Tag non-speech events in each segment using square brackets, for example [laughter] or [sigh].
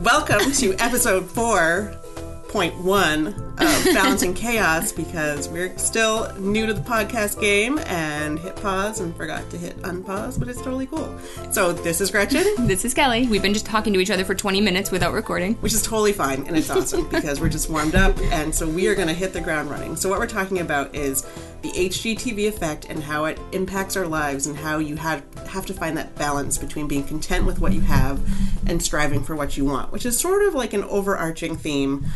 Welcome to episode 4.1 of Balancing Chaos because we're still new to the podcast game and hit pause and forgot to hit unpause, but it's totally cool. So, this is Gretchen, [laughs] This is Kelly. We've been just talking to each other for 20 minutes without recording. which is totally fine and it's awesome [laughs] because we're just warmed up and so we are going to hit the ground running. So, what we're talking about is the HGTV effect and how it impacts our lives and how you have, have to find that balance between being content with what you have and striving for what you want, which is sort of like an overarching theme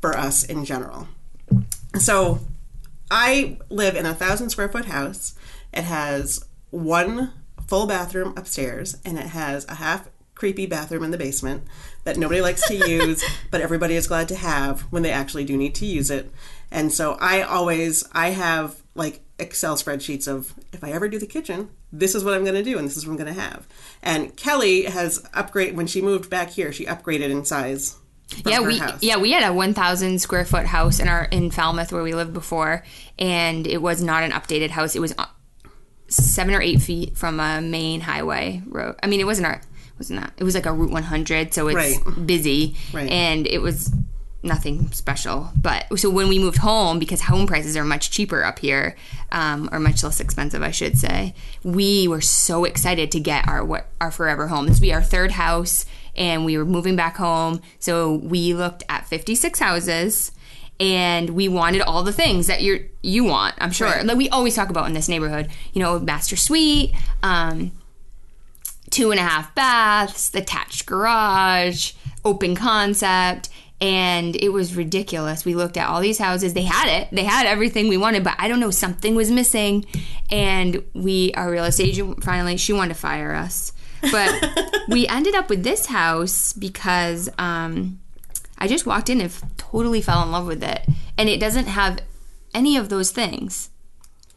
for us in general. So, I live in a thousand square foot house. It has one full bathroom upstairs, and it has a half creepy bathroom in the basement that nobody likes to [laughs] use, but everybody is glad to have when they actually do need to use it. And so I always I have like Excel spreadsheets of if I ever do the kitchen, this is what I'm going to do, and this is what I'm going to have. And Kelly has upgrade when she moved back here. She upgraded in size. yeah, we house. yeah we had a 1,000 square foot house in our in Falmouth where we lived before, and it was not an updated house. It was uh, seven or eight feet from a main highway road. I mean, it wasn't our it wasn't that. It was like a Route 100, so it's Right. busy, Right. and it was nothing special. But so when we moved home, because home prices are much cheaper up here, um, or much less expensive, I should say, we were so excited to get our our forever home. This would be our third house, and we were moving back home. So we looked at 56 houses. And we wanted all the things that you you want. I'm sure, Right. like we always talk about in this neighborhood. You know, master suite, um, two and a half baths, attached garage, open concept. And it was ridiculous. We looked at all these houses. They had it. They had everything we wanted, but I don't know, something was missing. And we, our real estate agent, finally, she wanted to fire us. But [laughs] we ended up with this house because um, I just walked in and f- totally fell in love with it. And it doesn't have any of those things.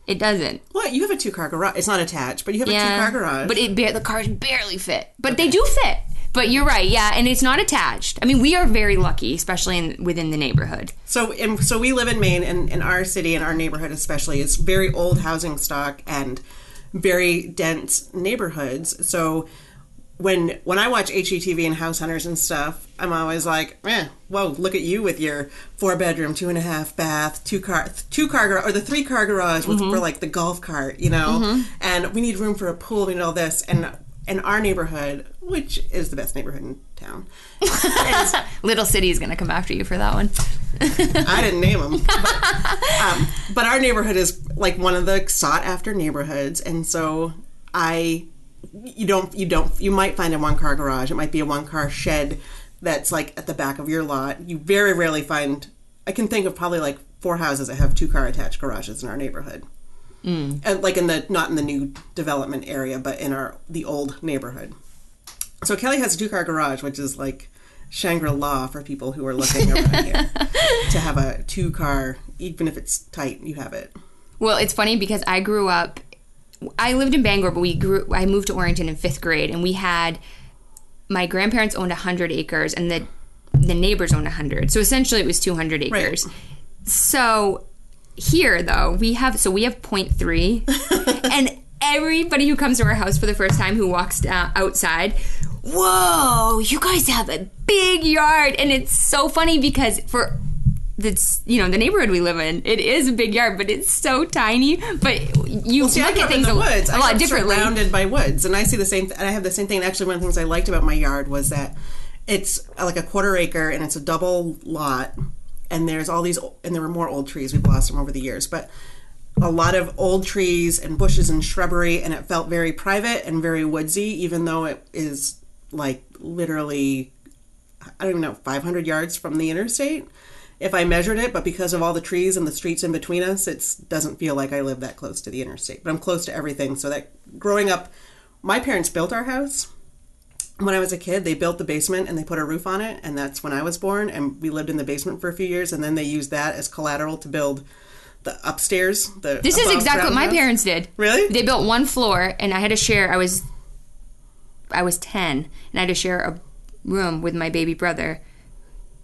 It doesn't. What you have a two car garage. It's not attached, but you have a two car garage. But it ba- the cars barely fit. But they do fit. But you're right, yeah, and it's not attached. I mean, we are very lucky, especially in, within the neighborhood. So, in, so we live in Maine, and in our city, in our neighborhood especially, it's very old housing stock and very dense neighborhoods. So, when when I watch HGTV and House Hunters and stuff, I'm always like, eh, whoa, look at you with your four bedroom, two and a half bath, two car, two car garage, or the three car garage with, for like the golf cart, you know. And we need room for a pool, we need all this, and in our neighborhood, which is the best neighborhood in town, [laughs] Little City is going to come after you for that one. I didn't name them. But, [laughs] um, but our neighborhood is like one of the sought after neighborhoods, and so I, you don't, you don't, you might find a one car garage. It might be a one car shed that's like at the back of your lot. You very rarely find. I can think of probably like four houses that have two car attached garages in our neighborhood. Mm. And like in the not in the new development area, but in our the old neighborhood. So Kelly has a two car garage, which is like Shangri La for people who are looking around here [laughs] to have a two car, even if it's tight, you have it. Well, it's funny because I grew up. I lived in Bangor, but we grew. I moved to Orrington in fifth grade, and we had my grandparents owned hundred acres, and the the neighbors owned hundred. So essentially, it was two hundred acres. So here, though, we have so we have 0.3, [laughs] and everybody who comes to our house for the first time who walks down outside. Whoa, you guys have a big yard, and it's so funny because for that's you know the neighborhood we live in. It is a big yard, but it's so tiny. But you See, I look at up in things the a, woods. a I lot differently. Surrounded by woods, and I see the same. Th- and I have the same thing. Actually, one of the things I liked about my yard was that it's uh, like a quarter acre, and it's a double lot. And there's all these, and there were more old trees. We've lost them over the years, but a lot of old trees and bushes and shrubbery, and it felt very private and very woodsy, even though it is like literally, I don't even know, 500 yards from the interstate. If I measured it, but because of all the trees and the streets in between us, it doesn't feel like I live that close to the interstate. But I'm close to everything. So that growing up, my parents built our house. When I was a kid, they built the basement and they put a roof on it, and that's when I was born. And we lived in the basement for a few years, and then they used that as collateral to build the upstairs. The This is exactly what my house. parents did. Really? They built one floor, and I had to share. I was, I was ten, and I had to share a room with my baby brother,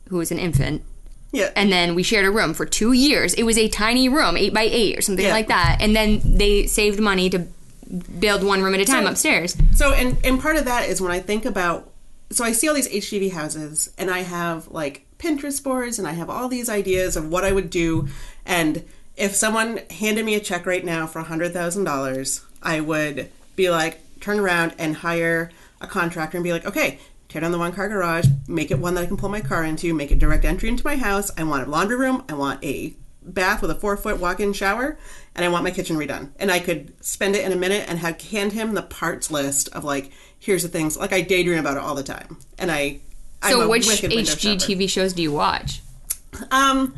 who was an infant. Yeah. And then we shared a room for two years. It was a tiny room, eight by eight or something Yeah. like that. And then they saved money to build one room at a time So- upstairs. So, and and part of that is when I think about so I see all these HGV houses and I have like Pinterest boards and I have all these ideas of what I would do. And if someone handed me a check right now for $100,000, I would be like, turn around and hire a contractor and be like, okay, tear down the one car garage, make it one that I can pull my car into, make it direct entry into my house. I want a laundry room. I want a bath with a four foot walk in shower, and I want my kitchen redone. And I could spend it in a minute and have hand him the parts list of like, here's the things. Like I daydream about it all the time, and I. So which shopper. HGTV shows do you watch? Um,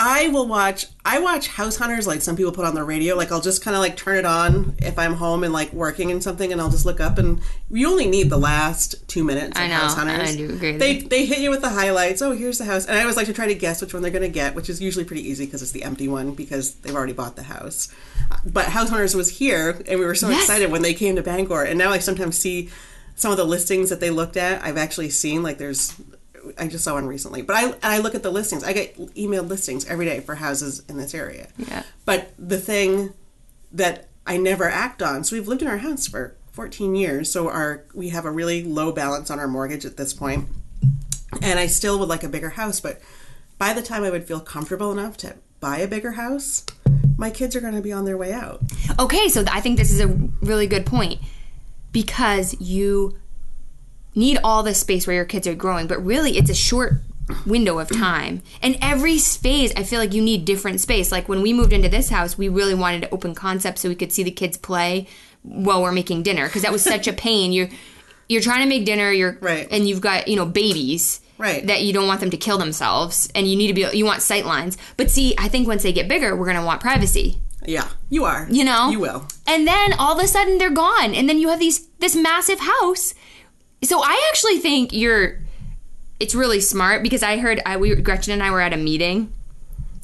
I will watch. I watch House Hunters like some people put on the radio. Like I'll just kind of like turn it on if I'm home and like working and something, and I'll just look up. And you only need the last two minutes. Of I know, House Hunters. I do agree They they hit you with the highlights. Oh, here's the house, and I always like to try to guess which one they're going to get, which is usually pretty easy because it's the empty one because they've already bought the house. But House Hunters was here, and we were so Yes. excited when they came to Bangor, and now I sometimes see some of the listings that they looked at. I've actually seen like there's I just saw one recently, but I I look at the listings. I get emailed listings every day for houses in this area. Yeah. But the thing that I never act on. So we've lived in our house for 14 years. So our we have a really low balance on our mortgage at this point. And I still would like a bigger house, but by the time I would feel comfortable enough to buy a bigger house, my kids are going to be on their way out. Okay, so I think this is a really good point because you need all this space where your kids are growing, but really it's a short window of time. And every space, I feel like you need different space. Like when we moved into this house, we really wanted to open concept so we could see the kids play while we're making dinner because that was such a pain. You're you're trying to make dinner, you're Right. and you've got, you know, babies. Right. That you don't want them to kill themselves and you need to be you want sight lines. But see, I think once they get bigger, we're going to want privacy. Yeah, you are. You know? You will. And then all of a sudden they're gone. And then you have these this massive house. So I actually think you're it's really smart because I heard I we Gretchen and I were at a meeting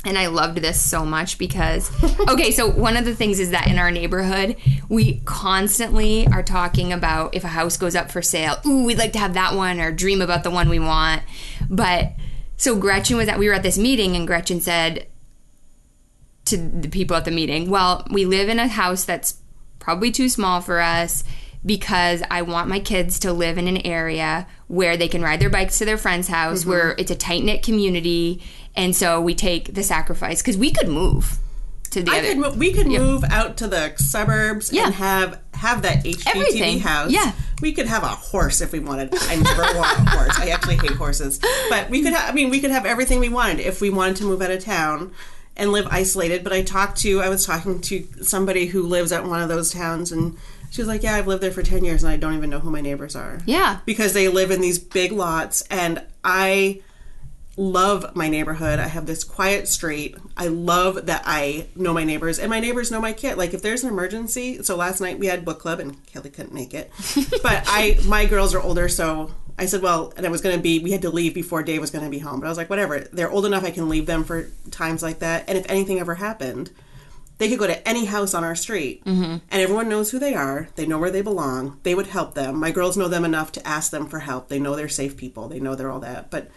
and I loved this so much because [laughs] okay, so one of the things is that in our neighborhood, we constantly are talking about if a house goes up for sale, ooh, we'd like to have that one or dream about the one we want. But so Gretchen was at we were at this meeting and Gretchen said to the people at the meeting, well, we live in a house that's probably too small for us because I want my kids to live in an area where they can ride their bikes to their friend's house, Mm-hmm. where it's a tight knit community, and so we take the sacrifice because we could move to the I other. could, mo- we could move out to the suburbs Yeah. and have have that HGTV Everything. house. Yeah. we could have a horse if we wanted. I never want a horse. I actually hate horses, but we could. Ha- I mean, we could have everything we wanted if we wanted to move out of town and live isolated. But I talked to. I was talking to somebody who lives at one of those towns, and she was like, "Yeah, I've lived there for ten years, and I don't even know who my neighbors are." yeah. because they live in these big lots and I love my neighborhood. I have this quiet street. I love that I know my neighbors and my neighbors know my kid. Like if there's an emergency, so last night we had book club and Kelly couldn't make it. [laughs] but I my girls are older so I said, well, and I was going to be, we had to leave before Dave was going to be home. But I was like, whatever. They're old enough I can leave them for times like that. And if anything ever happened, they could go to any house on our street mm-hmm. and everyone knows who they are. They know where they belong. They would help them. My girls know them enough to ask them for help. They know they're safe people. They know they're all that. But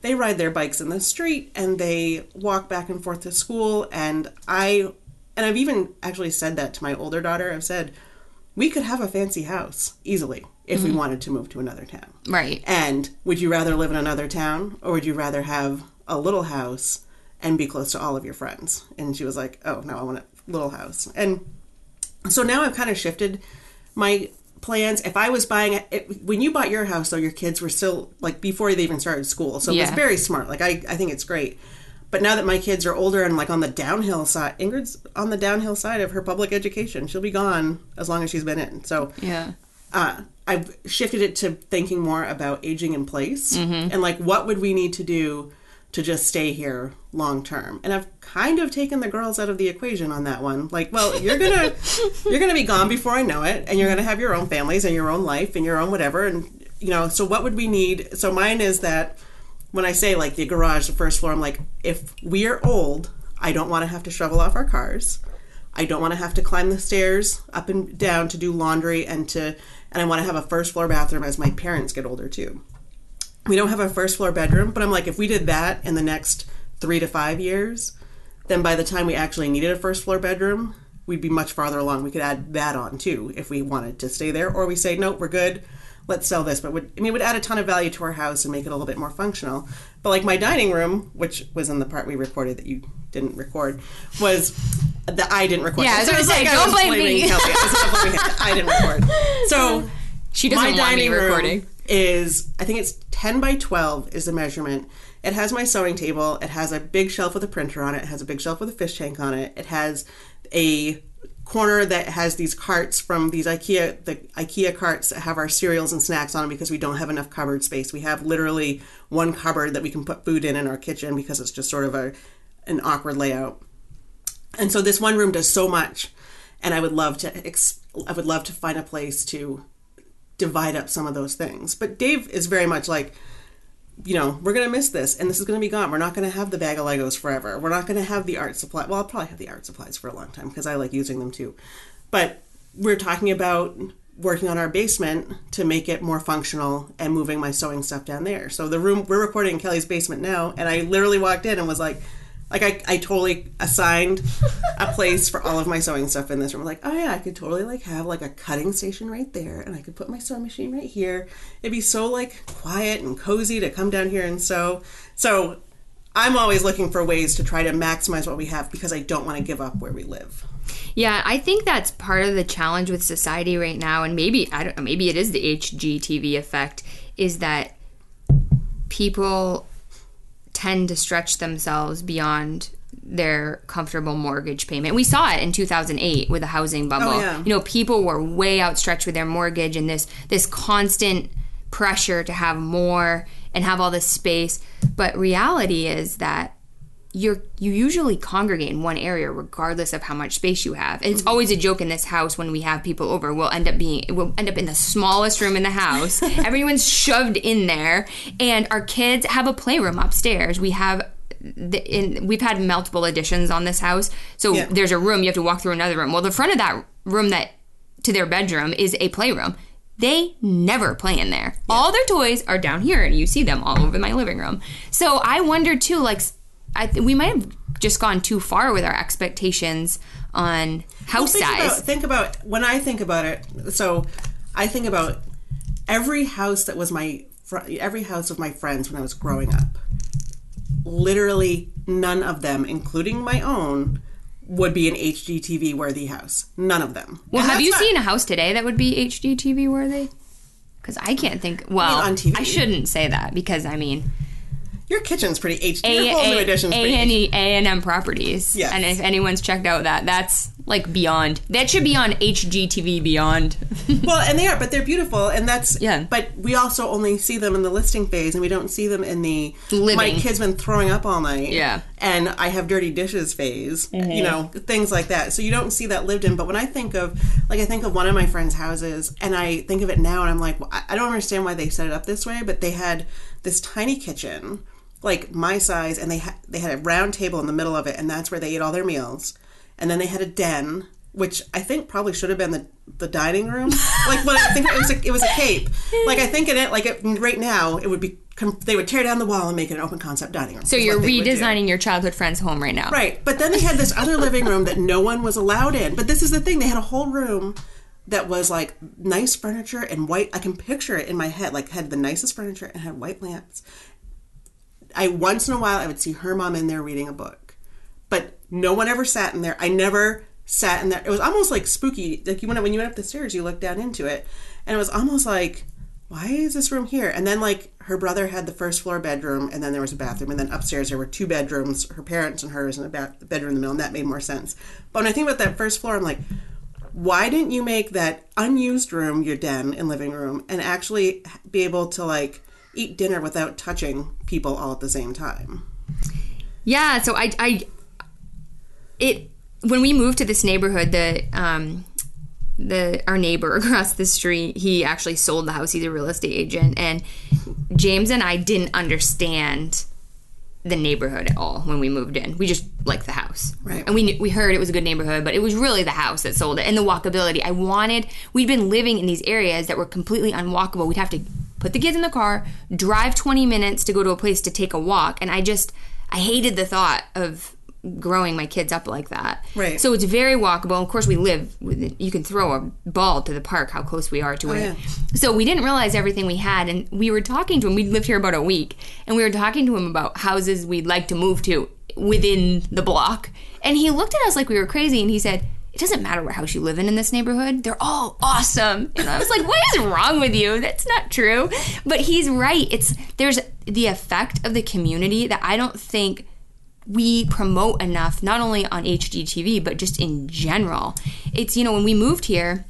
they ride their bikes in the street and they walk back and forth to school. And i and i've even actually said that to my older daughter. I've said we could have a fancy house easily if we mm-hmm. wanted to move to another town. Right. and would you rather live in another town or would you rather have a little house and be close to all of your friends? And she was like, oh, no, I want a little house. And so now I've kind of shifted my plans. If I was buying it, when you bought your house, though, your kids were still like before they even started school. So it was very smart. Like, I, I think it's great. But now that my kids are older and like on the downhill side, Ingrid's on the downhill side of her public education. She'll be gone as long as she's been in. So Yeah. uh, I've shifted it to thinking more about aging in place and like what would we need to do to just stay here long term. And I've kind of taken the girls out of the equation on that one. Like, well, you're gonna [laughs] you're gonna be gone before I know it, and you're gonna have your own families and your own life and your own whatever. And you know, so what would we need? So mine is that when I say like the garage, the first floor, I'm like, if we are old, I don't want to have to shovel off our cars. I don't want to have to climb the stairs up and down to do laundry and to and I want to have a first floor bathroom as my parents get older too. We don't have a first floor bedroom, but I'm like if we did that in the next 3 to 5 years, then by the time we actually needed a first floor bedroom, we'd be much farther along. We could add that on too if we wanted to stay there or we say nope, we're good. let's sell this, but would I mean it would add a ton of value to our house and make it a little bit more functional. But like my dining room, which was in the part we recorded that you didn't record, was that I didn't record. Yeah, I was say, I don't was blame me. Kelly. I was blaming. I didn't record. [laughs] So She doesn't my want me dining room recording. Is I think it's 10 by 12 is the measurement. It has my sewing table. It has a big shelf with a printer on it. It has a big shelf with a fish tank on it. It has a corner that has these carts from these IKEA the IKEA carts that have our cereals and snacks on them because we don't have enough cupboard space. We have literally one cupboard that we can put food in in our kitchen because it's just sort of a an awkward layout. And so this one room does so much, and I would love to ex- I would love to find a place to divide up some of those things. But Dave is very much like, you know, we're gonna miss this, and this is gonna be gone. We're not gonna have the bag of Legos forever. We're not gonna have the art supply. Well, I'll probably have the art supplies for a long time because I like using them too. But we're talking about working on our basement to make it more functional and moving my sewing stuff down there. So the room we're recording in Kelly's basement now, and I literally walked in and was like. Like I, I totally assigned a place for all of my sewing stuff in this room. Like, oh yeah, I could totally like have like a cutting station right there, and I could put my sewing machine right here. It'd be so like quiet and cozy to come down here and sew. So I'm always looking for ways to try to maximize what we have because I don't want to give up where we live. Yeah, I think that's part of the challenge with society right now, and maybe I don't. Maybe it is the HGTV effect. Is that people tend to stretch themselves beyond their comfortable mortgage payment. We saw it in 2008 with the housing oh, bubble. Oh, yeah. You know, people were way outstretched with their mortgage and this this constant pressure to have more and have all this space. But reality is that you're you usually congregate in one area regardless of how much space you have. It's mm-hmm. always a joke in this house when we have people over. We'll end up being we'll end up in the smallest room in the house. [laughs] Everyone's shoved in there, and our kids have a playroom upstairs. We have. The, in, we've had multiple additions on this house, so Yeah. there's a room you have to walk through another room. Well, the front of that room that to their bedroom is a playroom. They never play in there. All their toys are down here, and you see them all over my living room. So I wonder too, like, I th- we might have just gone too far with our expectations on house think size. About, think about when I think about it. So I think about every house that was my fr- every house of my friends when I was growing up. Literally none of them, including my own, would be an HGTV worthy house. None of them. well, have you not- seen a house today that would be HGTV worthy? Because I can't think. Well, on TV? I shouldn't say that because I mean, your kitchen's pretty HD? A Your whole new pretty E A and M properties. Yes. And if anyone's checked out that, that's like beyond. That should be on HGTV Beyond. [laughs] well, and they are, but they're beautiful, and that's Yeah. But we also only see them in the listing phase, and we don't see them in the Living. My kid's been throwing up all night. Yeah. and I have dirty dishes phase. You mm-hmm. know, things like that. So you don't see that lived in. But when I think of, like, I think of one of my friends' houses, and I think of it now, and I'm like, well, I don't understand why they set it up this way, but they had this tiny kitchen. Like my size, and they had they had a round table in the middle of it, and that's where they ate all their meals. And then they had a den, which I think probably should have been the, the dining room. [laughs] Like when I think it was a, it was a cape. Like I think in it, like it, right now, it would be they would tear down the wall and make it an open concept dining room. So you're what they would do. redesigning your childhood friend's home right now. Right. But then they had this other living room that no one was allowed in. But this is the thing, they had a whole room that was like nice furniture and white I can picture it in my head, like had the nicest furniture and had white lamps. I once in a while I would see her mom in there reading a book. But no one ever sat in there. I never sat in there. It was almost like spooky. Like you went when you went up the stairs, you looked down into it, and it was almost like, why is this room here? And then like her brother had the first floor bedroom, and then there was a bathroom, and then upstairs there were two bedrooms, her parents and hers, and a ba- bedroom in the middle, and that made more sense. But when I think about that first floor, I'm like, why didn't you make that unused room your den and living room, and actually be able to like eat dinner without touching people all at the same time? Yeah, so I, I, it when we moved to this neighborhood, the um, the our neighbor [laughs] across the street, he actually sold the house. He's a real estate agent, and James and I didn't understand the neighborhood at all when we moved in. We just liked the house, Right. And we knew, we heard it was a good neighborhood, but it was really the house that sold it and the walkability. I wanted. We'd been living in these areas that were completely unwalkable. We'd have to put the kids in the car, drive twenty minutes to go to a place to take a walk, and I just I hated the thought of growing my kids up like that. Right. So it's very walkable. Of course, we live. With, you can throw a ball to the park. How close we are to oh, it. Oh, yeah. So we didn't realize everything we had, and we were talking to him. We lived here about a week, and we were talking to him about houses we'd like to move to within the block. And he looked at us like we were crazy, and he said. It doesn't matter what house you live in in this neighborhood. They're all awesome. And I was like, what is wrong with you? That's not true. But he's right. It's there's the effect of the community that I don't think we promote enough, not only on HGTV, but just in general. It's, you know, when we moved here,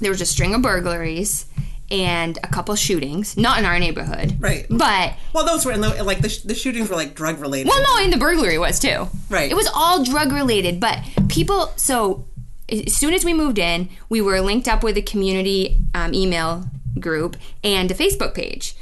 there was a string of burglaries and a couple shootings, not in our neighborhood. Right. But, Well, those were in the like the, sh- the shootings were like drug related. well, no, and the burglary was too. Right. It was all drug related, but people, so as soon as we moved in, we were linked up with a community um, email group and a Facebook page.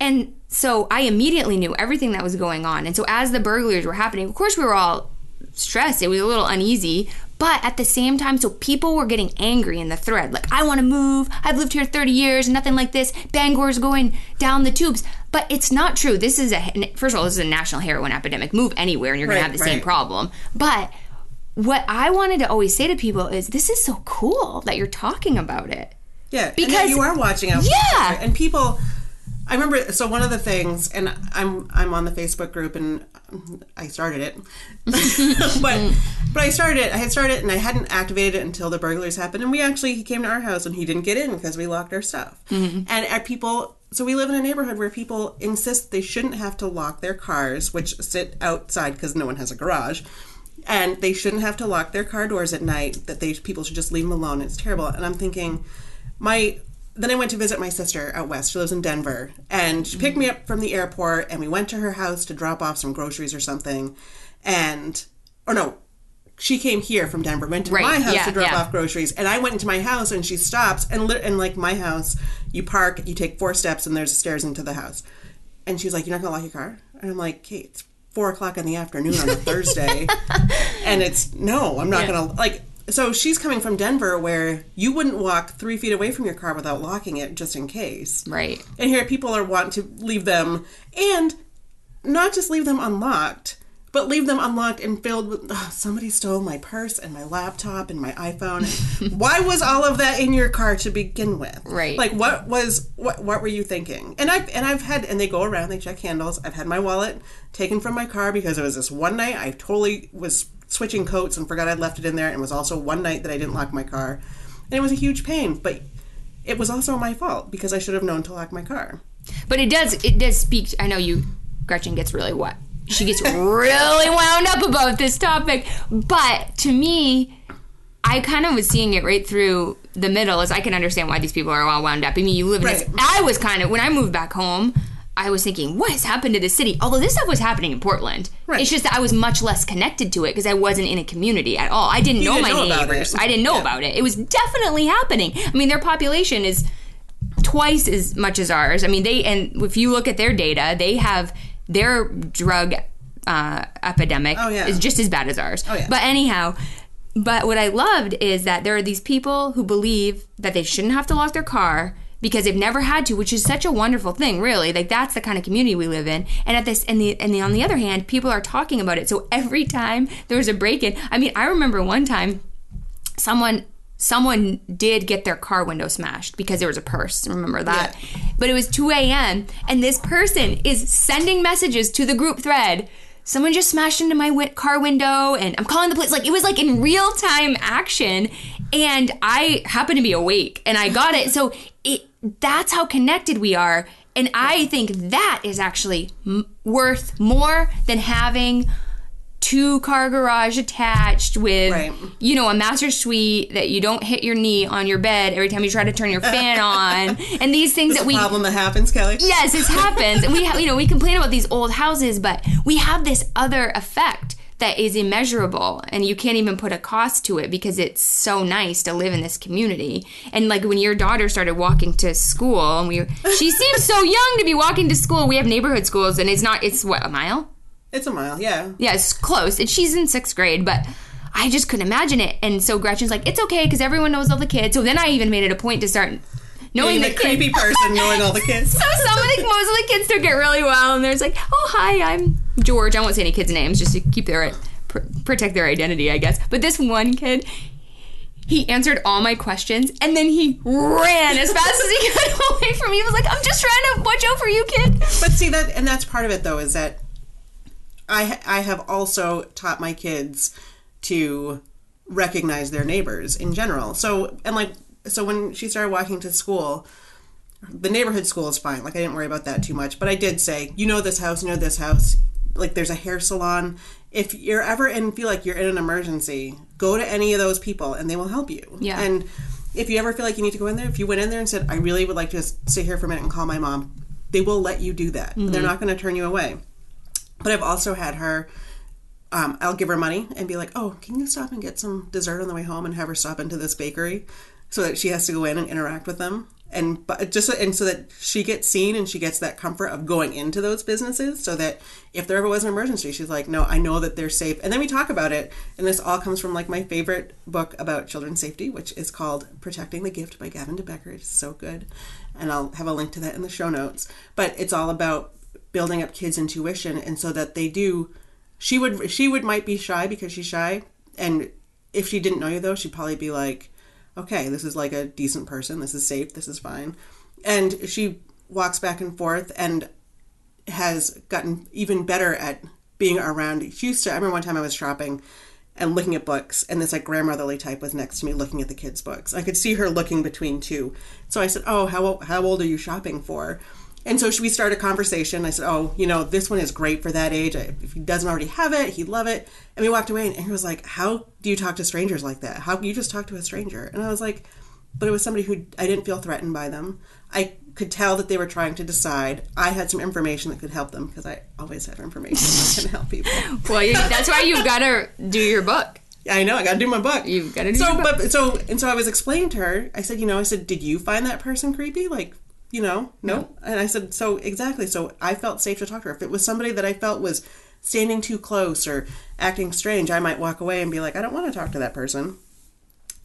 And so I immediately knew everything that was going on. And so as the burglaries were happening, of course, we were all stressed. It was a little uneasy. But at the same time, so people were getting angry in the thread. Like, I want to move. I've lived here 30 years, nothing like this. Bangor's going down the tubes. But it's not true. This is a, first of all, this is a national heroin epidemic. Move anywhere and you're going Right, to have the same problem. But what I wanted to always say to people is this is so cool that you're talking about it. Yeah, Because- you are watching out. Yeah. and people. I remember. So one of the things, and I'm I'm on the Facebook group, and I started it, [laughs] but but I started it. I had started it, and I hadn't activated it until the burglars happened. And we actually he came to our house, and he didn't get in because we locked our stuff. Mm-hmm. And at people. So we live in a neighborhood where people insist they shouldn't have to lock their cars, which sit outside because no one has a garage and they shouldn't have to lock their car doors at night that they people should just leave them alone it's terrible and i'm thinking my then i went to visit my sister out west. She lives in denver. And she picked me up from the airport and we went to her house to drop off some groceries or something. And or no she came here from denver went to Right, my house yeah, to drop yeah. off groceries. And i went into my house and she stops and and like my house you park you take four steps and there's stairs into the house. And she's like you're not gonna lock your car? And i'm like kate it's four o'clock in the afternoon on a thursday. [laughs] And it's no i'm not Yeah. gonna like so she's coming from denver where you wouldn't walk three feet away from your car without locking it just in case. Right. and here people are wanting to leave them and not just leave them unlocked but leave them unlocked and filled with "Ugh, somebody stole my purse and my laptop and my iphone. [laughs] Why was all of that in your car to begin with? Right. like what was what what were you thinking? And i've and i've had and they go around they check handles. I've had my wallet taken from my car because it was this one night. I totally was switching coats and forgot i'd left it in there and it was also one night that i didn't lock my car and it was a huge pain but it was also my fault because i should have known to lock my car But it does it does speak I know you Gretchen gets really what she gets really [laughs] wound up about this topic. But to me, I kind of was seeing it right through the middle as I can understand why these people are all wound up. I mean, you live in this i was kind of when I moved back home. I was thinking, what has happened to the city? Although this stuff was happening in Portland, Right. it's just that I was much less connected to it because I wasn't in a community at all. I didn't know didn't my know neighbors. I didn't know Yeah. about it. It was definitely happening. I mean, their population is twice as much as ours. I mean, they and if you look at their data, they have their drug uh, epidemic Oh, yeah. is just as bad as ours. Oh, yeah. But anyhow, but what I loved is that there are these people who believe that they shouldn't have to lock their car because they've never had to, which is such a wonderful thing, really. Like that's the kind of community we live in. And at this, and the, and the, on the other hand, people are talking about it. So every time there's a break in, I mean, I remember one time someone someone did get their car window smashed because there was a purse remember that but it was 2 a.m and this person is sending messages to the group thread someone just smashed into my car window and i'm calling the police like it was like in real time action and i happened to be awake and i got it so that's how connected we are. And i think that is actually m- worth more than having two car garage attached with Right. you know a master suite that you don't hit your knee on your bed every time you try to turn your fan [laughs] on. And these things that we problem that happens kelly. Yes this happens. And we have you know we complain about these old houses but we have this other effect that is immeasurable and you can't even put a cost to it because it's so nice to live in this community and like when your daughter started walking to school and we she [laughs] seems so young to be walking to school we have neighborhood schools and it's not it's what a mile it's a mile yeah yeah, it's close. And she's in sixth grade, but I just couldn't imagine it. And so Gretchen's like, it's okay because everyone knows all the kids. So then I even made it a point to start knowing being the the creepy person knowing all the [laughs] kids So some of the most of the kids took it really well, and there's like, oh hi, I'm George. I won't say any kids' names just to keep their pr- protect their identity, I guess. But this one kid, he answered all my questions and then he ran as fast as he [laughs] could away from me. He was like, I'm just trying to watch for you, kid. But see that, and that's part of it though, is that I I have also taught my kids to recognize their neighbors in general. So and like so when she started walking to school, the neighborhood school is fine. Like I didn't worry about that too much. But I did say, you know this house, you know this house. Like there's a hair salon. If you're ever and feel like you're in an emergency, go to any of those people and they will help you. Yeah. And if you ever feel like you need to go in there, if you went in there and said, I really would like to just sit here for a minute and call my mom, they will let you do that. They're not going to turn you away. But I've also had her. Um, I'll give her money and be like, "Oh, can you stop and get some dessert on the way home?" And have her stop into this bakery, so that she has to go in and interact with them, and but just so, and so that she gets seen and she gets that comfort of going into those businesses, so that if there ever was an emergency, she's like, "No, I know that they're safe." And then we talk about it, and this all comes from like my favorite book about children's safety, which is called "Protecting the Gift" by Gavin de Becker. It's so good, and I'll have a link to that in the show notes. But it's all about building up kids' intuition, and so that they do. She would she would might be shy because she's shy, and if she didn't know you though, she'd probably be like, "Okay, this is like a decent person. This is safe. This is fine," and she walks back and forth and has gotten even better at being around. To. I remember one time I was shopping and looking at books, and this like grandmotherly type was next to me looking at the kids' books. I could see her looking between two. So I said, "Oh, how how old are you shopping for?" And so should we start a conversation. I said, "Oh, you know, this one is great for that age. If he doesn't already have it, he'd love it." And we walked away, and he was like, "How do you talk to strangers like that? How you just talk to a stranger?" And I was like, "But it was somebody who I didn't feel threatened by them. I could tell that they were trying to decide. I had some information that could help them because I always have information that can help people. [laughs] Well, you, that's why you've got to do your book. Yeah, I know. I got to do my book. You've gotta do so, your book. but so and so I was explaining to her. I said, you know, I said, did you find that person creepy? Like, you know, no. And I said, so exactly. So I felt safe to talk to her. If it was somebody that I felt was standing too close or acting strange, I might walk away and be like, I don't want to talk to that person.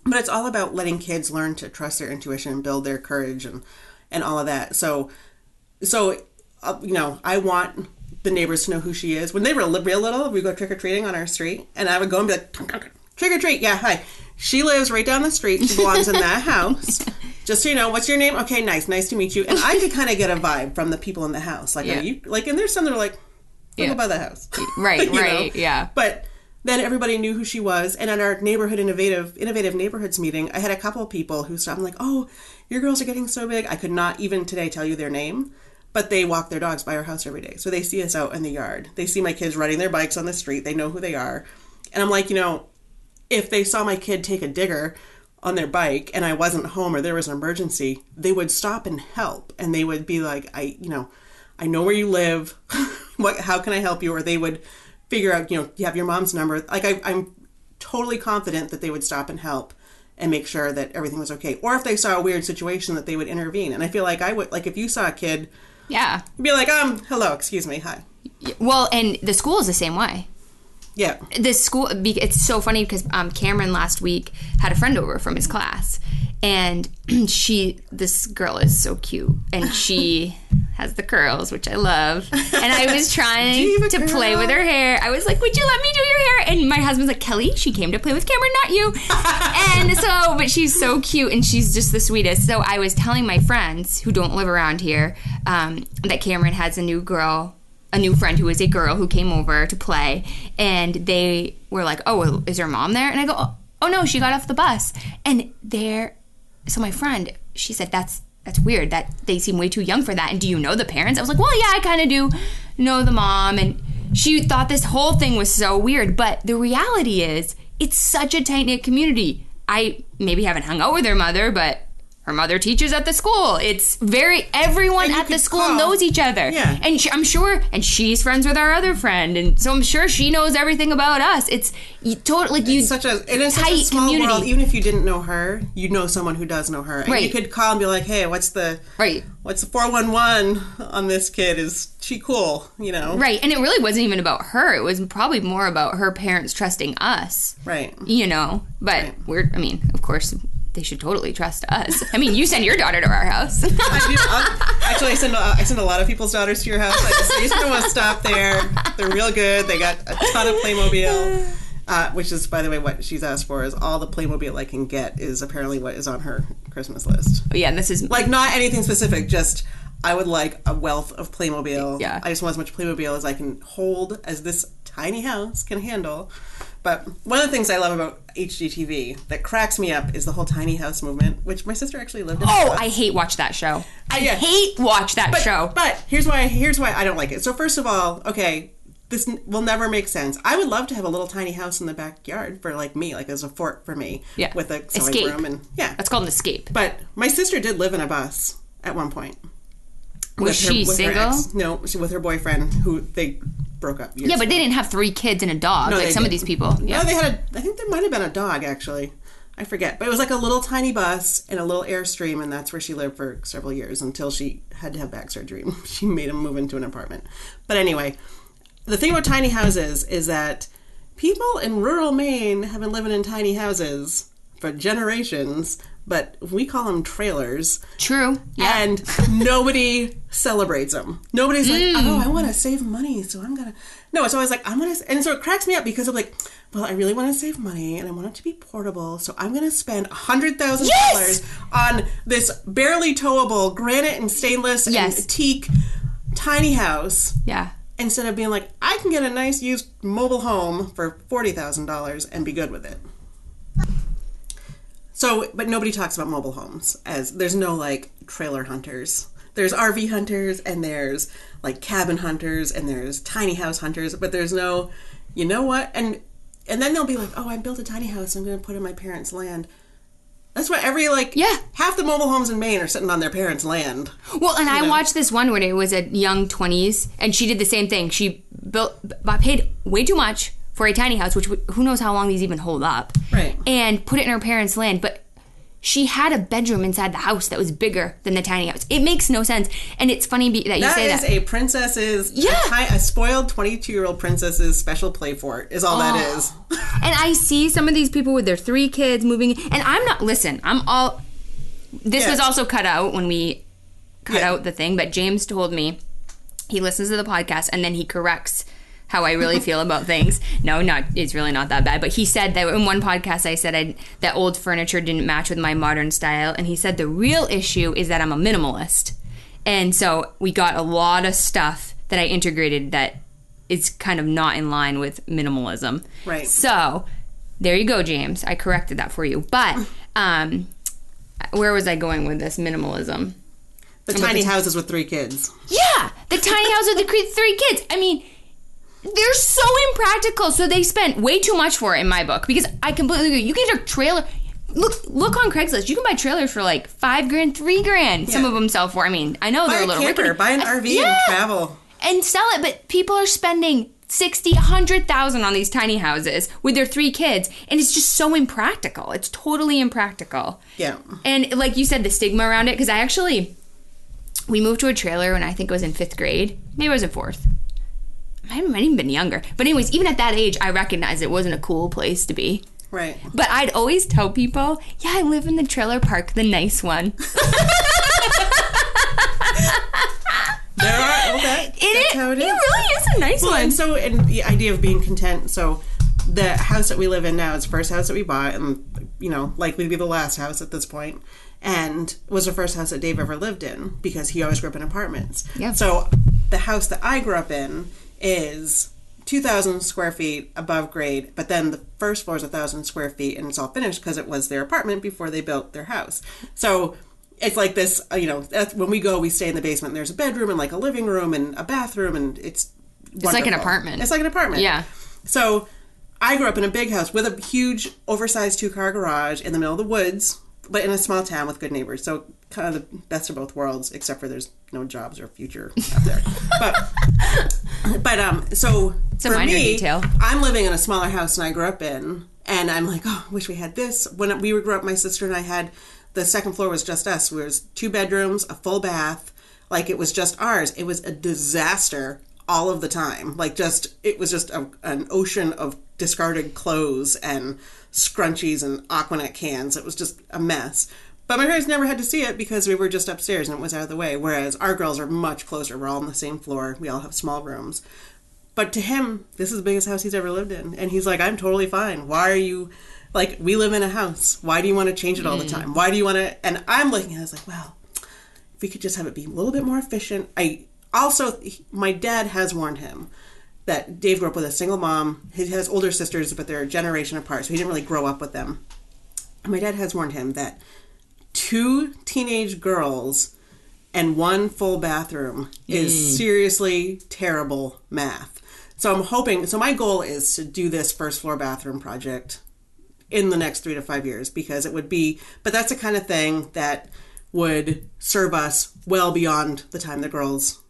But it's all about letting kids learn to trust their intuition and build their courage and and all of that. So, so uh, you know, I want the neighbors to know who she is. When they were real little, we go trick or treating on our street, and I would go and be like, trick or treat, yeah, hi. She lives right down the street. She belongs in that [laughs] house. Just so you know, what's your name? Okay, nice, nice to meet you. And I could [laughs] kind of get a vibe from the people in the house, like, Yeah. are you like? And there's some that are like, Yeah. go by the house, Right, [laughs] You know? right, yeah. But then everybody knew who she was, and at our neighborhood innovative innovative neighborhoods meeting, I had a couple of people who stopped and like, "Oh, your girls are getting so big." I could not even today tell you their name, but they walk their dogs by our house every day, so they see us out in the yard. They see my kids riding their bikes on the street. They know who they are, and I'm like, you know, if they saw my kid take a digger on their bike and I wasn't home or there was an emergency, they would stop and help, and they would be like, "I, you know." I know where you live. [laughs] what? How can I help you? Or they would figure out, you know, you have your mom's number. Like I, I'm totally confident that they would stop and help and make sure that everything was okay. Or if they saw a weird situation, that they would intervene. And I feel like I would, like if you saw a kid, Yeah. you'd be like, um, hello, excuse me, hi. Well, and the school is the same way. Yeah. the school it's so funny because um, cameron last week had a friend over from his class and [clears throat] she this girl is so cute and she [laughs] has the curls which i love. And i was [laughs] trying you have a to play with her hair. I was like would you let me do your hair? And my husband's like kelly she came to play with cameron not you. [laughs] And so but she's so cute and she's just the sweetest. So i was telling my friends who don't live around here um, that cameron has a new girl a new friend who was a girl who came over to play and they were like oh is her mom there? And i go oh, no she got off the bus. And there so my friend she said that's that's weird that they seem way too young for that and do you know the parents? I was like well yeah i kind of do know the mom and she thought this whole thing was so weird but the reality is it's such a tight-knit community. I maybe haven't hung out with her mother but her mother teaches at the school. It's very everyone at the school call. knows each other. Yeah. And sh- I'm sure, and she's friends with our other friend, and so I'm sure she knows everything about us. It's you, totally like you. It's such a it is such a small community. world. Even if you didn't know her, you know someone who does know her. And Right. you could call and be like, "Hey, what's the right. what's the four one one on this kid? Is she cool? You know? Right. And it really wasn't even about her. It was probably more about her parents trusting us. Right. You know, but we're, I mean, of course, they should totally trust us. I mean, you send your daughter to our house. [laughs] I do, actually, I send I send a lot of people's daughters to your house. I just, I just don't want to stop there. They're real good. They got a ton of Playmobil, uh, which is, by the way, what she's asked for. Is all the Playmobil I can get is apparently what is on her Christmas list. yeah, and this is Like not anything specific, just I would like a wealth of Playmobil. Yeah. I just want as much Playmobil as I can hold as this tiny house can handle. But one of the things I love about HGTV that cracks me up is the whole tiny house movement, which my sister actually lived in. Oh. I hate watch that show. I Yeah. hate watch that show. But here's why here's why I don't like it. So first of all, okay, this will never make sense. I would love to have a little tiny house in the backyard for like me, like as a fort for me. Yeah. With a sewing Escape. room and yeah. That's called an escape. But my sister did live in a bus at one point. Was With she with single? ex. no, she with her boyfriend who they broke up. Yeah, but ago. they didn't have three kids and a dog No, like some of didn't. these people. Yeah. No, they had a. I think there might have been a dog actually. I forget, but it was like a little tiny bus and a little airstream, and that's where she lived for several years until she had to have back surgery. [laughs] She made him move into an apartment. But anyway, the thing about tiny houses is that people in rural Maine have been living in tiny houses for generations, but we call them trailers. True. Yeah. And nobody [laughs] celebrates them. Nobody's like, Mm. oh, I want to save money, so I'm gonna. No, it's always like I'm gonna, and so it cracks me up because I'm like, well, I really want to save money and I want it to be portable, so I'm gonna spend a hundred thousand dollars on this barely towable granite and stainless Yes. and teak tiny house yeah. instead of being like, I can get a nice used mobile home for forty thousand dollars and be good with it. So, but nobody talks about mobile homes as there's no like trailer hunters. There's RV hunters and there's like cabin hunters and there's tiny house hunters, but there's no, you know what? And and then they'll be like, oh, I built a tiny house. I'm going to put it in my parents' land. That's what every like Yeah. half the mobile homes in Maine are sitting on their parents' land. Well, and I know? watched this one where it was a young 20s, and she did the same thing. She built, b- paid way too much for a tiny house, which who knows how long these even hold up, Right. and put it in her parents' land. But she had a bedroom inside the house that was bigger than the tiny house. It makes no sense, and it's funny be- that you That say that. that. a princess's, Yeah. a, ti- a spoiled 22 year old princess's special play fort, is all that Oh. is. [laughs] and I see some of these people with their three kids moving, and I'm not. Listen, I'm all. This Yeah. was also cut out when we cut Yeah. out the thing, but James told me he listens to the podcast and then he corrects how I really feel about things. No, not it's really not that bad. But he said that in one podcast I said I, that old furniture didn't match with my modern style, and he said the real issue is that I'm a minimalist, and so we got a lot of stuff that I integrated that is kind of not in line with minimalism. Right. So there you go, James. I corrected that for you. But um, where was I going with this minimalism? The tiny houses with three kids. Yeah, the tiny house with the three kids. I mean, they're so impractical. So they spent way too much for it in my book because I completely agree. You can get a trailer. Look, look on Craigslist. You can buy trailers for like five grand, three grand. Some of them sell for. I mean, I know Buy they're a little camper, rickety. buy an Uh, RV yeah. and travel. and sell it. But people are spending sixty, a hundred thousand on these tiny houses with their three kids, and it's just so impractical. It's totally impractical. Yeah. And like you said, the stigma around it, because I actually, we moved to a trailer when I think it was in fifth grade. Maybe I was in fourth. I might have even been younger. But anyways, even at that age, I recognized it wasn't a cool place to be. Right. But I'd always tell people, yeah, I live in the trailer park, the nice one. [laughs] There are, okay. It, That's how it it is. really is a nice Well, one. and so, and the idea of being content. So, the house that we live in now is the first house that we bought, and you know, likely to be the last house at this point, and was the first house that Dave ever lived in because he always grew up in apartments. Yeah. So, the house that I grew up in is 2,000 square feet above grade, but then the first floor is 1,000 square feet, and it's all finished because it was their apartment before they built their house. So it's like this, uh, you know, that's, when we go, we stay in the basement. And there's a bedroom and like a living room and a bathroom, and it's it's like an apartment. It's like an apartment. Yeah. So I grew up in a big house with a huge, oversized two car garage in the middle of the woods, but in a small town with good neighbors. So kind of the best of both worlds, except for there's no jobs or future out there. [laughs] but but um, so It's a for minor me, detail. I'm living in a smaller house than I grew up in, and I'm like, oh, I wish we had this. When we grew up, my sister and I had the second floor was just us. There was two bedrooms, a full bath. Like it was just ours. It was a disaster all of the time. Like just it was just a, an ocean of discarded clothes and scrunchies and Aqua Net cans. It was just a mess. But my parents never had to see it because we were just upstairs and it was out of the way. Whereas our girls are much closer. We're all on the same floor. We all have small rooms. But to him, this is the biggest house he's ever lived in. And he's like, I'm totally fine. Why are you like we live in a house. Why do you want to change it all the mm. time? Why do you want to and I'm looking at it I was like, well, if we could just have it be a little bit more efficient. I also my dad has warned him that Dave grew up with a single mom. He has older sisters, but they're a generation apart, so he didn't really grow up with them. My dad has warned him that two teenage girls and one full bathroom is mm. seriously terrible math. So I'm hoping. So my goal is to do this first floor bathroom project in the next three to five years because it would be. But that's the kind of thing that would serve us well beyond the time the girls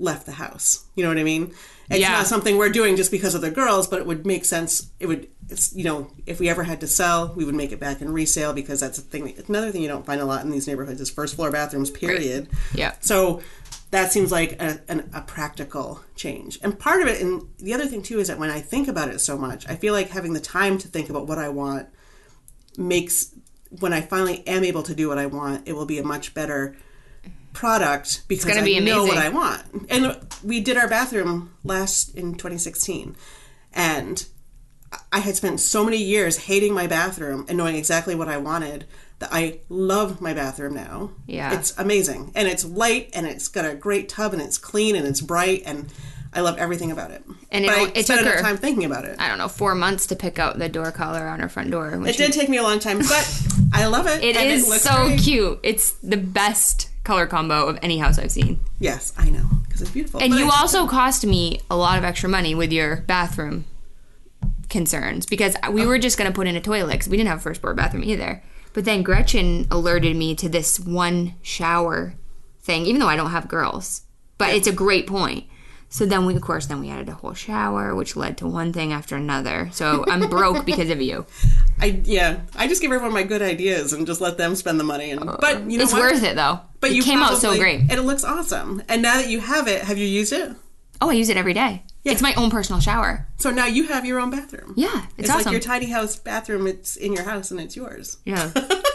left the house. You know what I mean? It's Yeah. not something we're doing just because of the girls, but it would make sense. It would, it's, you know, if we ever had to sell, we would make it back in resale because that's a thing. Another thing you don't find a lot in these neighborhoods is first floor bathrooms. Period. Yeah. So that seems like a, an, a practical change. And part of it, and the other thing too, is that when I think about it so much, I feel like having the time to think about what I want makes, when I finally am able to do what I want, it will be a much better product because gonna I be know what. I want. And we did our bathroom last in 2016. And I had spent so many years hating my bathroom and knowing exactly what I wanted that I love my bathroom now. Yeah. It's amazing. And it's light and it's got a great tub and it's clean and it's bright and I love everything about it. And it but o- I it spent took enough her- time thinking about it. I don't know, four months to pick out the door collar on her front door. It she- did take me a long time, but I love it. It is looks so great. cute. It's the best color combo of any house I've seen. Yes, I know because it's beautiful. And But you I- also cost me a lot of extra money with your bathroom concerns because we were just going to put in a toilet because we didn't have a first floor bathroom either. But then Gretchen alerted me to this one shower thing, even though I don't have girls. But it's a great point. So then we, of course, then we added a whole shower, which led to one thing after another. So I'm broke because of you. [laughs] I yeah, I just give everyone my good ideas and just let them spend the money. And uh, but you know it's what? worth it though. But it you came out so great. and it looks awesome. And now that you have it, have you used it? Oh, I use it every day. Yeah. It's my own personal shower. So now you have your own bathroom. Yeah, it's, It's awesome. like your tiny house bathroom. It's in your house and it's yours. Yeah. [laughs]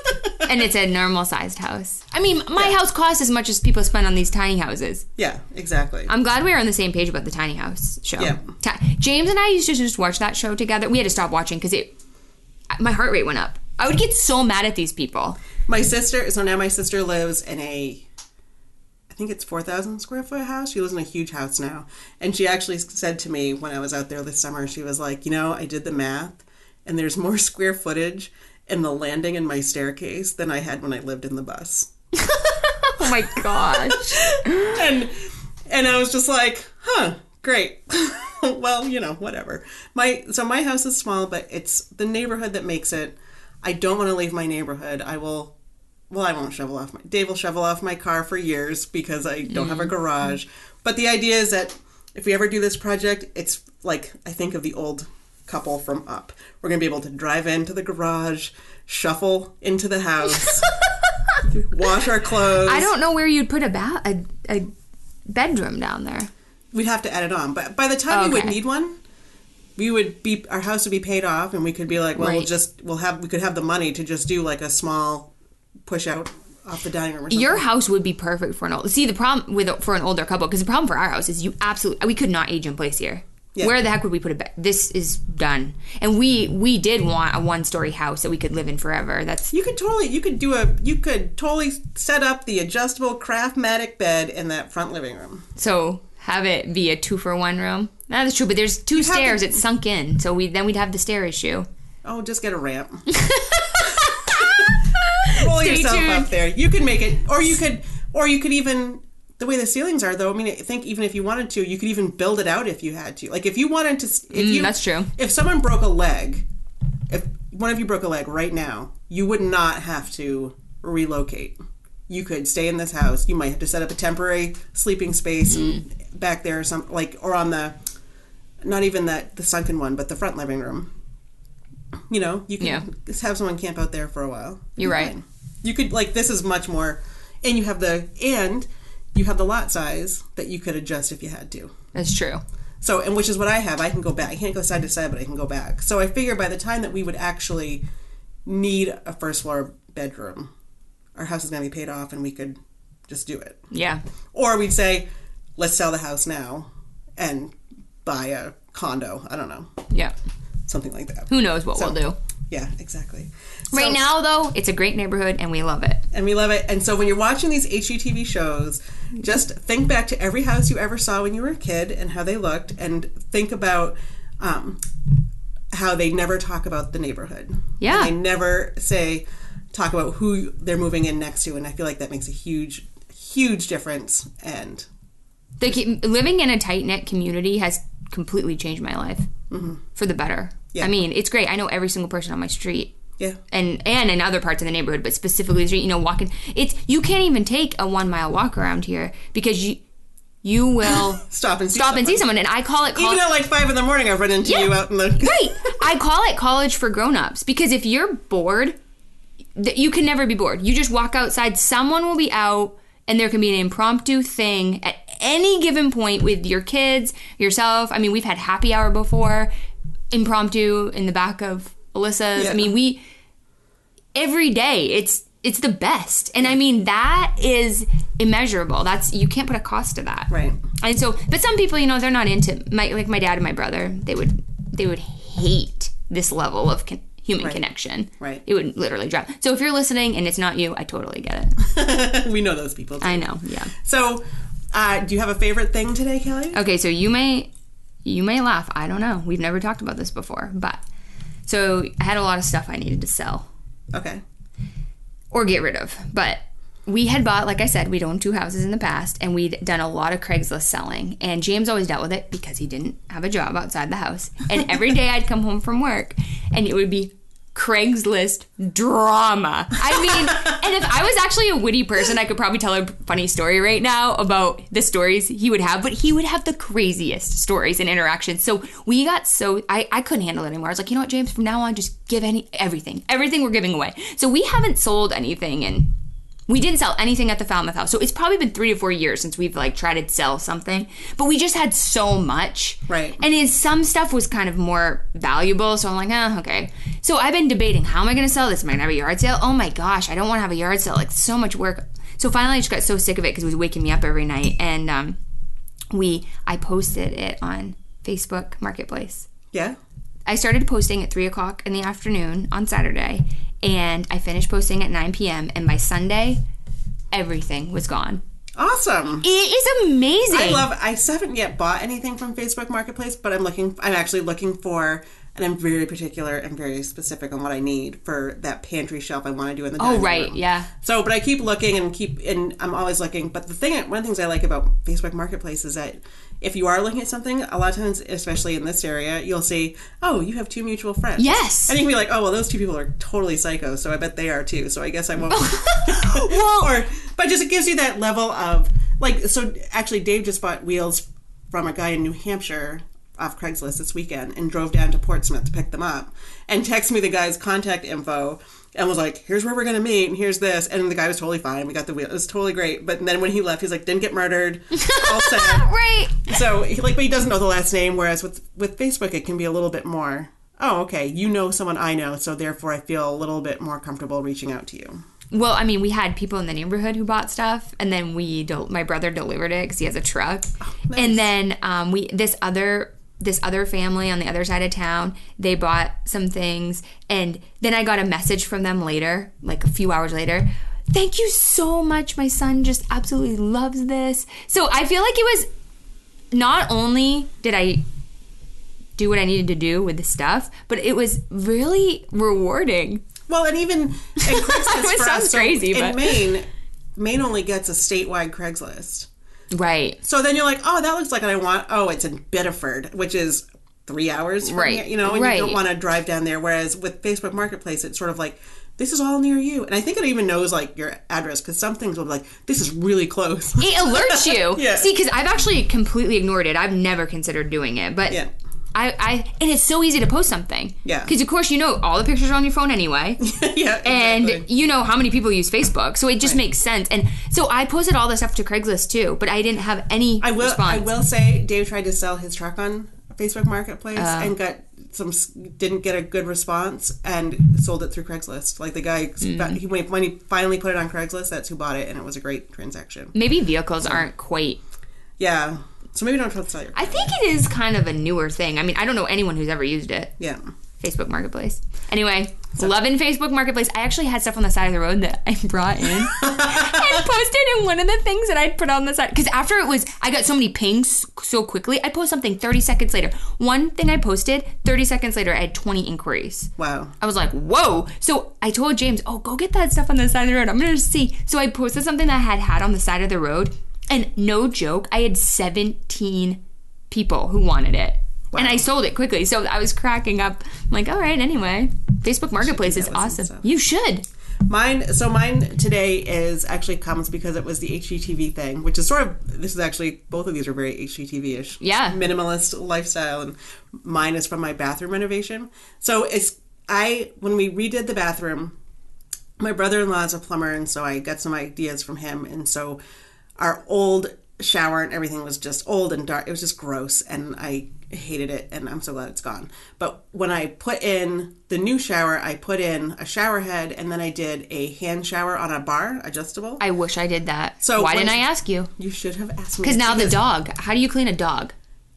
and it's a normal sized house. I mean, my house costs as much as people spend on these tiny houses. Yeah, exactly. I'm glad we were on the same page about the tiny house show. Yeah. Ti- James and I used to just watch that show together. We had to stop watching because it, my heart rate went up. I would get so mad at these people. my sister. So now my sister lives in a. I think it's 4,000 square foot house. She lives in a huge house now. And she actually said to me when I was out there this summer, she was like, you know, I did the math and there's more [laughs] square footage in the landing in my staircase than I had when I lived in the bus. [laughs] Oh my gosh. [laughs] and and I was just like, huh, great. [laughs] well, you know, whatever. My so my house is small, but it's the neighborhood that makes it. I don't want to leave my neighborhood. I will. Well, I won't shovel off my. Dave will shovel off my car for years because I don't have a mm-hmm. garage. But the idea is that if we ever do this project, it's like I think of the old couple from Up. We're gonna be able to drive into the garage, shuffle into the house, [laughs] wash our clothes. I don't know where you'd put a, ba- a, a bedroom down there. We'd have to add it on, but by the time we would need one, we would be our house would be paid off, and we could be like, well, we'll just we'll have we could have the money to just do like a small push out off the dining room. Or. Your house would be perfect for an old. See, the problem with for an older couple, because the problem for our house is you absolutely we could not age in place here. Yeah. Where the heck would we put a bed? This is done, and we we did want a one story house that we could live in forever. That's you could totally you could do a you could totally set up the adjustable Craftmatic bed in that front living room. so have it be a two for one room. That is true, but there's two have stairs. the- it's sunk in, so we then we'd have the stair issue. Oh, just get a ramp. [laughs] Roll Stay yourself tuned. up there. You could make it, or you could, or you could even. The way the ceilings are, though, I mean, I think even if you wanted to, you could even build it out if you had to. Like if you wanted to, if you Mm, that's true. If someone broke a leg, if one of you broke a leg right now, you would not have to relocate. You could stay in this house. You might have to set up a temporary sleeping space and Mm. back there, or some like, or on the, not even that the sunken one, but the front living room. You know, you can Yeah. just have someone camp out there for a while. You're right. You could like this is much more, and you have the and you have the lot size that you could adjust if you had to. That's true. So, and which is what I have. I can go back. I can't go side to side, but I can go back. So I figure by the time that we would actually need a first floor bedroom, our house is going to be paid off and we could just do it. Yeah. Or we'd say, let's sell the house now and buy a condo. I don't know. Yeah. Something like that. Who knows what So- we'll do. Yeah, exactly. Right So- now, though, it's a great neighborhood and we love it. and we love it. And so when you're watching these HGTV shows, just think back to every house you ever saw when you were a kid and how they looked, and think about um, how they never talk about the neighborhood. Yeah. they never say talk about who they're moving in next to, and I feel like that makes a huge, huge difference. And The, living in a tight knit community has completely changed my life for the better. Yeah. I mean, it's great. I know every single person on my street. yeah, and and in other parts of the neighborhood, but specifically the street, you know, walking. It's you can't even take a one mile walk around here because you you will [laughs] stop and see stop and see someone. someone. And I call it call, Even at like five in the morning, I've run into Yeah. you out in the [laughs] right. I call it college for grown-ups because if you're bored, you can never be bored. You just walk outside, someone will be out and there can be an impromptu thing at any given point with your kids, yourself. I mean, we've had happy hour before, impromptu in the back of Alyssa's. Yeah. I mean, we every day it's it's the best. And I mean, that is immeasurable. That's you can't put a cost to that. right. And so, but some people, you know, they're not into my like my dad and my brother. They would they would hate this level of con- human connection. Right. It would literally drive. So if you're listening and it's not you, I totally get it. [laughs] we know those people. Too. I know. Yeah. So, uh, do you have a favorite thing today, Kelly? Okay. So you may you may laugh. I don't know. We've never talked about this before, but so I had a lot of stuff I needed to sell Okay. or get rid of, but. We had bought, like I said, we'd owned two houses in the past, and we'd done a lot of Craigslist selling. And James always dealt with it because he didn't have a job outside the house. And every day I'd come home from work, and it would be Craigslist drama. I mean, [laughs] and if I was actually a witty person, I could probably tell a funny story right now about the stories he would have, but he would have the craziest stories and interactions. So we got so I, I couldn't handle it anymore. I was like, you know what, James, from now on just give any everything. Everything we're giving away. So we haven't sold anything and we didn't sell anything at the Falmouth house. So it's probably been three to four years since we've like tried to sell something. But we just had so much. Right. And is some stuff was kind of more valuable. So I'm like, ah, okay. So I've been debating how am I gonna sell this? Am I gonna have a yard sale? Oh my gosh, I don't want to have a yard sale. Like so much work. So finally I just got so sick of it because it was waking me up every night. And um we I posted it on Facebook Marketplace. Yeah. I started posting at three o'clock in the afternoon on Saturday, and I finished posting at 9 p.m. And by Sunday, everything was gone. Awesome. It is amazing. I love. I haven't yet bought anything from Facebook Marketplace, but I'm looking. I'm actually looking for, and I'm very particular and very specific on what I need for that pantry shelf I want to do in the. oh right, room. yeah. So, but I keep looking and keep, and I'm always looking. But the thing, one of the things I like about Facebook Marketplace is that if you are looking at something, a lot of times, especially in this area, you'll see, oh, you have two mutual friends. Yes. And you can be like, oh, well, those two people are totally psycho, so I bet they are too. So I guess I won't. [laughs] Well, or, but just it gives you that level of like. So actually, Dave just bought wheels from a guy in New Hampshire off Craigslist this weekend and drove down to Portsmouth to pick them up and texted me the guy's contact info and was like, "Here's where we're gonna meet, and here's this." And the guy was totally fine. We got the wheel; it was totally great. But then when he left, he's like, "Didn't get murdered." [laughs] All set. right. So he, like, but he doesn't know the last name. Whereas with with Facebook, it can be a little bit more. Oh, okay. You know someone I know, so therefore I feel a little bit more comfortable reaching out to you. Well, I mean, we had people in the neighborhood who bought stuff, and then we, del- my brother delivered it because he has a truck, nice. and then um, we this other this other family on the other side of town they bought some things, and then I got a message from them later, like a few hours later. Thank you so much. My son just absolutely loves this. So I feel like it was not only did I do what I needed to do with the stuff, but it was really rewarding. Well, and even in [laughs] Craigslist for sounds us, so crazy, in but- Maine, Maine only gets a statewide Craigslist. Right. So then you're like, oh, that looks like what I want. Oh, it's in Bedford, which is three hours from Right. here, you know, and Right. you don't want to drive down there. Whereas with Facebook Marketplace, it's sort of like, this is all near you. And I think it even knows like your address because some things will be like, this is really close. It alerts you. [laughs] Yeah. See, because I've actually completely ignored it. I've never considered doing it, but Yeah. I, I and it's so easy to post something. Yeah. Because of course you know all the pictures are on your phone anyway. [laughs] yeah, and exactly. you know how many people use Facebook, so it just makes sense. And so I posted all this stuff to Craigslist too, but I didn't have any I will. response. I will say, Dave tried to sell his truck on Facebook Marketplace Uh. and got some didn't get a good response and sold it through Craigslist. Like the guy, Mm. he when he finally put it on Craigslist, that's who bought it, and it was a great transaction. Maybe vehicles aren't quite. Yeah. So maybe don't try to sell your. I think it is kind of a newer thing. I mean, I don't know anyone who's ever used it. Yeah. Facebook Marketplace. Anyway, loving Facebook Marketplace. I actually had stuff on the side of the road that I [laughs] brought in [laughs] and posted. And one of the things that I put on the side, because after it was, I got so many pings so quickly. I post something 30 seconds later. One thing I posted, 30 seconds later, I had 20 inquiries. Wow. I was like, whoa. So I told James, oh, go get that stuff on the side of the road. I'm going to see. So I posted something that I had had on the side of the road. And no joke, I had 17 people who wanted it. And I sold it quickly. So I was cracking up. I'm like, all right, anyway. Facebook Marketplace is that with some awesome. You should. Mine, so mine today is actually comes because it was the HGTV thing, which is sort of this is actually both of these are very HGTV ish. Yeah. minimalist lifestyle, and mine is from my bathroom renovation. So it's I when we redid the bathroom, my brother in law is a plumber, and so I got some ideas from him, and so our old shower and everything was just old and dark. It was just gross, and I hated it, and I'm so glad it's gone. But when I put in the new shower, I put in a shower head, and then I did a hand shower on a bar, adjustable. I wish I did that. So why didn't I ask you? you should have asked me. Because now the dog. How do you clean a dog?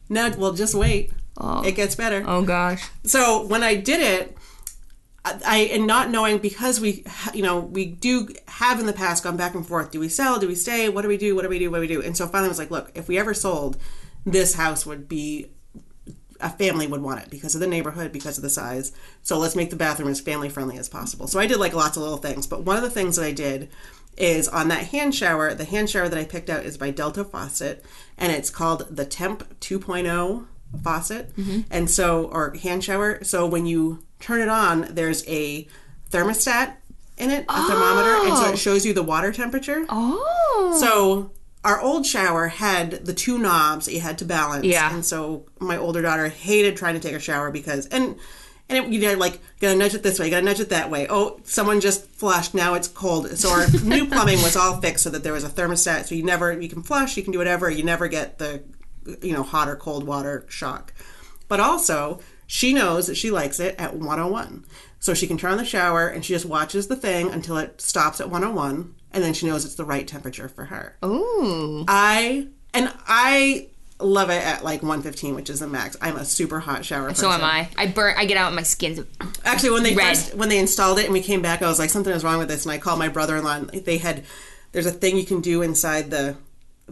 No, well, just wait. Oh. It gets better. Oh gosh. so when I did it, I, and not knowing because we, you know, we do have in the past gone back and forth. Do we sell? Do we stay? What do we do? What do we do? What do we do? And so finally, I was like, look, if we ever sold, this house would be a family would want it because of the neighborhood, because of the size. So let's make the bathroom as family friendly as possible. So I did like lots of little things, but one of the things that I did is on that hand shower. The hand shower that I picked out is by Delta Faucet, and it's called the Temp2O faucet. Mm-hmm. And so, or hand shower. So when you turn it on, there's a thermostat in it, a thermometer, and so it oh. shows you the water temperature. Oh. So our old shower had the two knobs that you had to balance. Yeah. And so my older daughter hated trying to take a shower because and and it, you gotta like gotta nudge it this way, gotta nudge it that way. Oh, someone just flushed. Now it's cold. So our [laughs] new plumbing was all fixed so that there was a thermostat. So you never you can flush, you can do whatever. You never get the you know hot or cold water shock. But also she knows that she likes it at 101. So she can turn on the shower and she just watches the thing until it stops at 101 and then she knows it's the right temperature for her. Ooh. I and I love it at like 115, which is the max. I'm a super hot shower. So am I. I burn. I get out my skin. Actually, when they Red. first when they installed it and we came back, I was like, something is wrong with this, and I called my brother-in-law. And they had there's a thing you can do inside the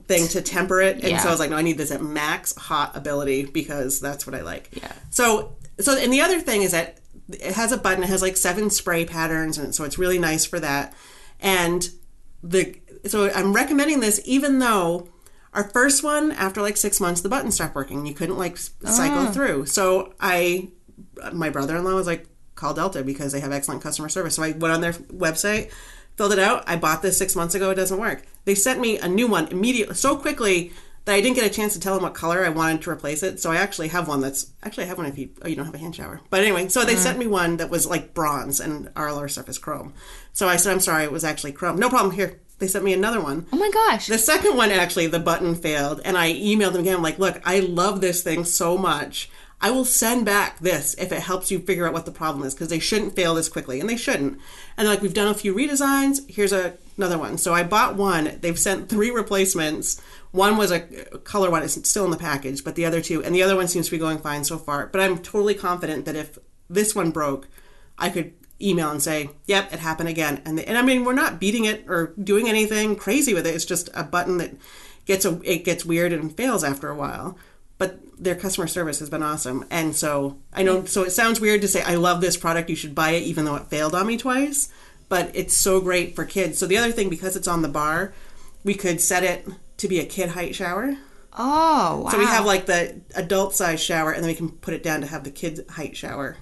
thing to temper it, and Yeah. so I was like, no, I need this at max hot ability because that's what I like. Yeah. So so and the other thing is that it has a button. It has like seven spray patterns, and so it's really nice for that. And the so I'm recommending this even though our first one after like six months the button stopped working. You couldn't like cycle oh. through. So I my brother-in-law was like call Delta because they have excellent customer service. So I went on their website, filled it out. I bought this six months ago. It doesn't work. They sent me a new one immediately so quickly that I didn't get a chance to tell them what color I wanted to replace it. So I actually have one that's actually I have one if you oh you don't have a hand shower. But anyway, so they sent me one that was like bronze and our stuff is chrome. So I said I'm sorry, it was actually chrome. No problem. Here they sent me another one. Oh my gosh. The second one, actually, the button failed, and I emailed them again. I'm like, look, I love this thing so much. I will send back this if it helps you figure out what the problem is, because they shouldn't fail this quickly, and they shouldn't. And like, we've done a few redesigns. Here's a, another one. So I bought one. They've sent three replacements. One was a color one. It's still in the package, but the other two, and the other one seems to be going fine so far. But I'm totally confident that if this one broke, I could email and say, "Yep, it happened again." And and I mean, we're not beating it or doing anything crazy with it. It's just a button that gets a it gets weird and fails after a while. Their customer service has been awesome, and so I know. So it sounds weird to say, "I love this product. You should buy it," even though it failed on me twice. But it's so great for kids. So the other thing, because it's on the bar, we could set it to be a kid height shower. oh wow. So we have like the adult size shower, and then we can put it down to have the kid height shower.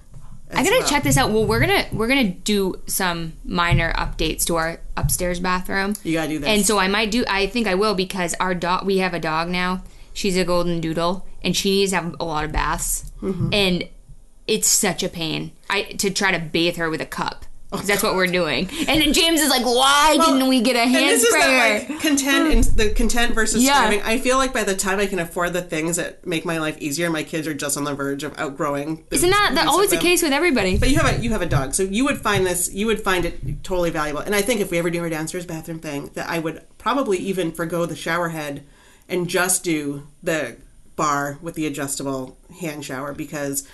I gotta check this out. Well, we're gonna we're gonna do some minor updates to our upstairs bathroom. You gotta do this. And so I might do. I think I will because our dog. We have a dog now. She's a golden doodle, and she needs to have a lot of baths, Mm-hmm. and it's such a pain. I to try to bathe her with a cup. 'Cause that's what we're doing. And then James is like, "Why didn't we get a hand And this is sprayer?" that like content and the content versus Yeah. striving. I feel like by the time I can afford the things that make my life easier, my kids are just on the verge of outgrowing. Isn't that, that always the case with everybody? But you have a you have a dog, so you would find this you would find it totally valuable. And I think if we ever do our downstairs bathroom thing, that I would probably even forego the shower head and just do the bar with the adjustable hand shower because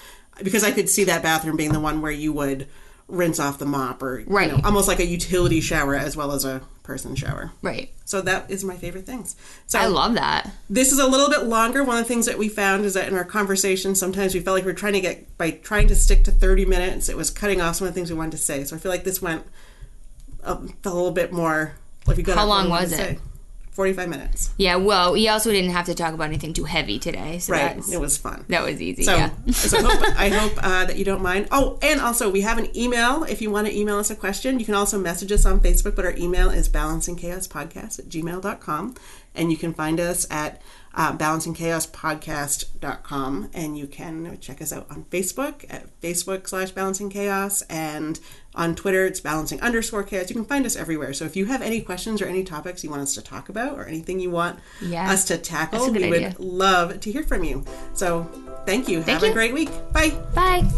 because I could see that bathroom being the one where you would rinse off the mop or you Right. know, almost like a utility shower as well as a person shower. Right. So that is my favorite things. So I love that. this is a little bit longer. One of the things that we found is that in our conversation, sometimes we felt like we are trying to get by trying to stick to thirty minutes. It was cutting off some of the things we wanted to say. So I feel like this went a, a little bit more. Like we got How long was it? say. Forty-five minutes. Yeah. Well, we also didn't have to talk about anything too heavy today, so Right. It was fun. that was easy. So, yeah. so I hope, [laughs] I hope uh, that you don't mind. Oh, and also we have an email. If you want to email us a question, you can also message us on Facebook, but our email is balancingchaospodcast at gmail.com. And you can find us at uh, balancingchaospodcast.com. And you can check us out on Facebook at Facebook slash balancing chaos. And on Twitter, it's balancing underscore chaos. You can find us everywhere. So if you have any questions or any topics you want us to talk about or anything you want Yeah. us to tackle, That's a good we idea. would love to hear from you. So thank you. have you. a great week. Bye. Bye.